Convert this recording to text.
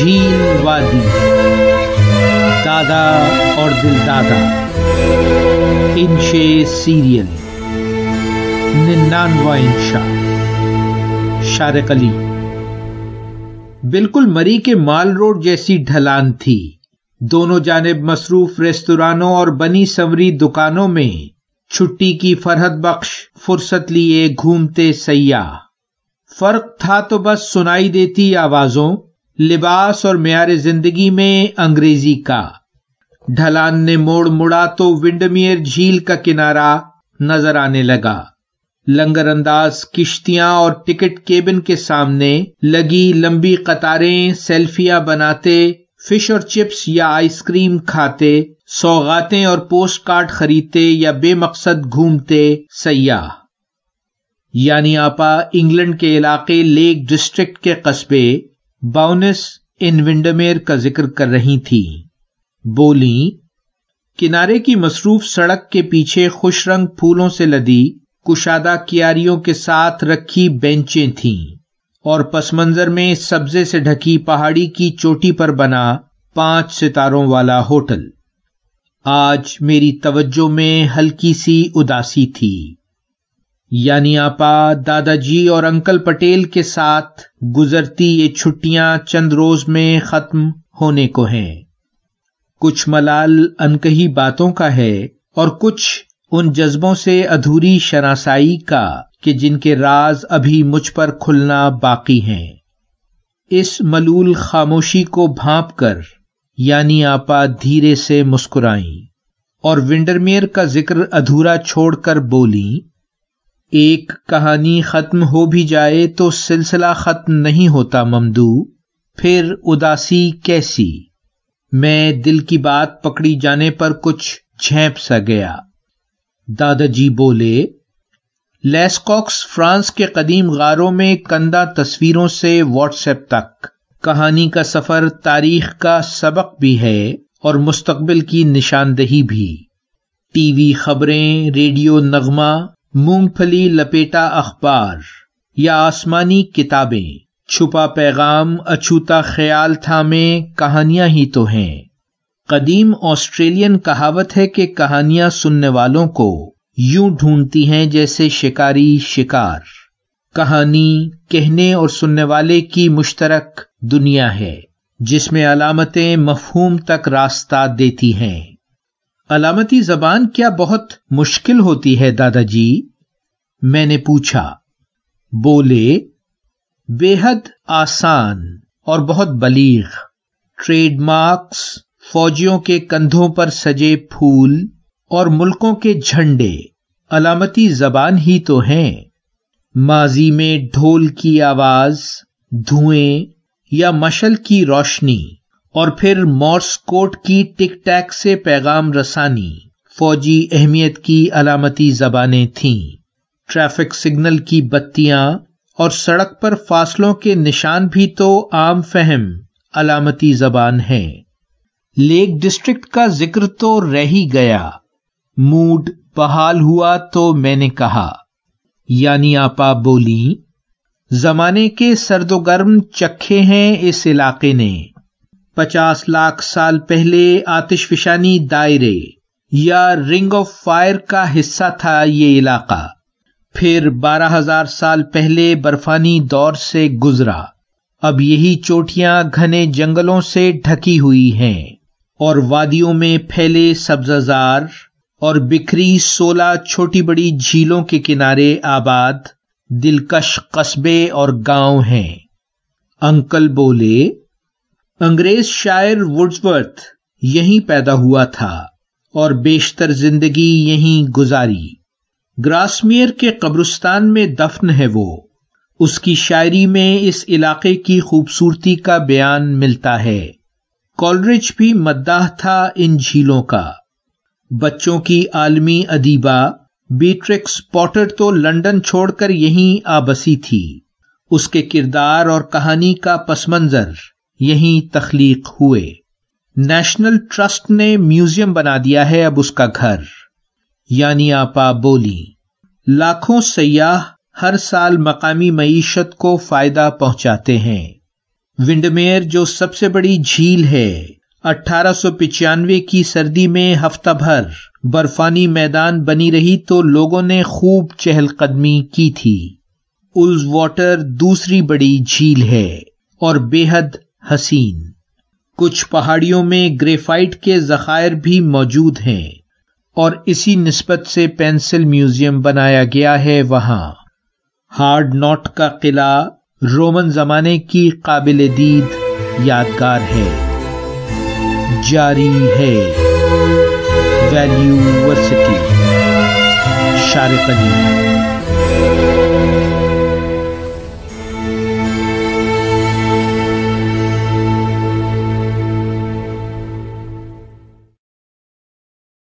جھیل وادی۔ دادا اور دل دادا۔ انشے سیریل۔ ننانواں انشا شارق علی۔ بالکل مری کے مال روڈ جیسی ڈھلان تھی۔ دونوں جانب مصروف ریستورانوں اور بنی سوری دکانوں میں چھٹی کی فرحت بخش فرصت لیے گھومتے سیاح۔ فرق تھا تو بس سنائی دیتی آوازوں۔ لباس اور معیار زندگی میں انگریزی کا۔ ڈھلان نے موڑ مڑا تو ونڈمیئر جھیل کا کنارا نظر آنے لگا۔ لنگر انداز کشتیاں اور ٹکٹ کیبن کے سامنے لگی لمبی قطاریں، سیلفیاں بناتے، فش اور چپس یا آئس کریم کھاتے، سوغاتیں اور پوسٹ کارڈ خریدتے یا بے مقصد گھومتے سیاح۔ یعنی آپا انگلینڈ کے علاقے لیک ڈسٹرکٹ کے قصبے باؤنس ان ونڈمیر کا ذکر کر رہی تھی۔ بولی، کنارے کی مصروف سڑک کے پیچھے خوش رنگ پھولوں سے لدی کشادہ کیاریوں کے ساتھ رکھی بینچیں تھیں اور پس منظر میں سبزے سے ڈھکی پہاڑی کی چوٹی پر بنا پانچ ستاروں والا ہوٹل۔ آج میری توجہ میں ہلکی سی اداسی تھی۔ یعنی آپا دادا جی اور انکل پٹیل کے ساتھ گزرتی یہ چھٹیاں چند روز میں ختم ہونے کو ہیں۔ کچھ ملال انکہی باتوں کا ہے اور کچھ ان جذبوں سے ادھوری شناسائی کا کہ جن کے راز ابھی مجھ پر کھلنا باقی ہیں۔ اس ملول خاموشی کو بھانپ کر یعنی آپا دھیرے سے مسکرائیں اور ونڈرمیئر کا ذکر ادھورا چھوڑ کر بولی ایک کہانی ختم ہو بھی جائے تو سلسلہ ختم نہیں ہوتا ممدو، پھر اداسی کیسی؟ میں دل کی بات پکڑی جانے پر کچھ جھینپ سا گیا۔ دادا جی بولے لیسکاکس فرانس کے قدیم غاروں میں کندہ تصویروں سے واٹس ایپ تک۔ کہانی کا سفر تاریخ کا سبق بھی ہے اور مستقبل کی نشاندہی بھی۔ ٹی وی خبریں، ریڈیو نغمہ مونگ پھلی لپیٹا اخبار یا آسمانی کتابیں۔ چھپا پیغام، اچھوتا خیال تھا میں کہانیاں ہی تو ہیں۔ قدیم آسٹریلین کہاوت ہے کہ کہانیاں سننے والوں کو یوں ڈھونڈتی ہیں جیسے شکاری شکار۔ کہانی، کہنے اور سننے والے کی مشترک دنیا ہے، جس میں علامتیں مفہوم تک راستہ دیتی ہیں۔ علامتی زبان کیا بہت مشکل ہوتی ہے دادا جی میں نے پوچھا۔ بولے بے حد آسان اور بہت بلیغ۔ ٹریڈ مارکس فوجیوں کے کندھوں پر سجے پھول اور ملکوں کے جھنڈے۔ علامتی زبان ہی تو ہیں۔ ماضی میں ڈھول کی آواز، دھوئیں یا مشل کی روشنی۔ اور پھر مورس کوٹ کی ٹک ٹیک سے پیغام رسانی۔ فوجی اہمیت کی علامتی زبانیں تھیں۔ ٹریفک سگنل کی بتیاں اور سڑک پر فاصلوں کے نشان بھی تو عام فہم، علامتی زبان ہے لیک ڈسٹرکٹ کا ذکر تو رہ ہی گیا۔ موڈ بحال ہوا تو میں نے کہا۔ یعنی آپا بولی، زمانے کے سرد و گرم چکھے ہیں اس علاقے نے۔ پچاس لاکھ سال پہلے آتش فشانی دائرے یا رنگ آف فائر کا حصہ تھا یہ علاقہ۔ پھر بارہ ہزار سال پہلے برفانی دور سے گزرا۔ اب یہی چوٹیاں گھنے جنگلوں سے ڈھکی ہوئی ہیں اور وادیوں میں پھیلے سبزار اور بکھری سولہ چھوٹی بڑی جھیلوں کے کنارے آباد، دلکش قصبے اور گاؤں ہیں۔ انکل بولے انگریز شاعر وڈزورتھ یہیں پیدا ہوا تھا اور بیشتر زندگی یہیں گزاری۔ گراسمیئر کے قبرستان میں دفن ہے وہ۔ اس کی شاعری میں اس علاقے کی خوبصورتی کا بیان ملتا ہے۔ کالرج بھی مداح تھا ان جھیلوں کا۔ بچوں کی عالمی ادیبہ بیٹرکس پوٹر تو لنڈن چھوڑ کر یہیں آبسی تھی۔ اس کے کردار اور کہانی کا پس منظر یہیں تخلیق ہوئے۔ نیشنل ٹرسٹ نے میوزیم بنا دیا ہے اب اس کا گھر۔ یعنی آپا بولی۔ لاکھوں سیاح ہر سال مقامی معیشت کو فائدہ پہنچاتے ہیں۔ ونڈمیر جو سب سے بڑی جھیل ہے، اٹھارہ سو پچانوے کی سردی میں ہفتہ بھر برفانی میدان بنی رہی تو لوگوں نے خوب چہل قدمی کی تھی۔ الز واٹر دوسری بڑی جھیل ہے اور بے حد حسین۔ کچھ پہاڑیوں میں گریفائٹ کے ذخائر بھی موجود ہیں اور اسی نسبت سے پینسل میوزیم بنایا گیا ہے وہاں۔ ہارڈ ناٹ کا قلعہ رومن زمانے کی قابل دید یادگار ہے۔ جاری ہے۔ ویلیو ورسٹی۔ شارق علی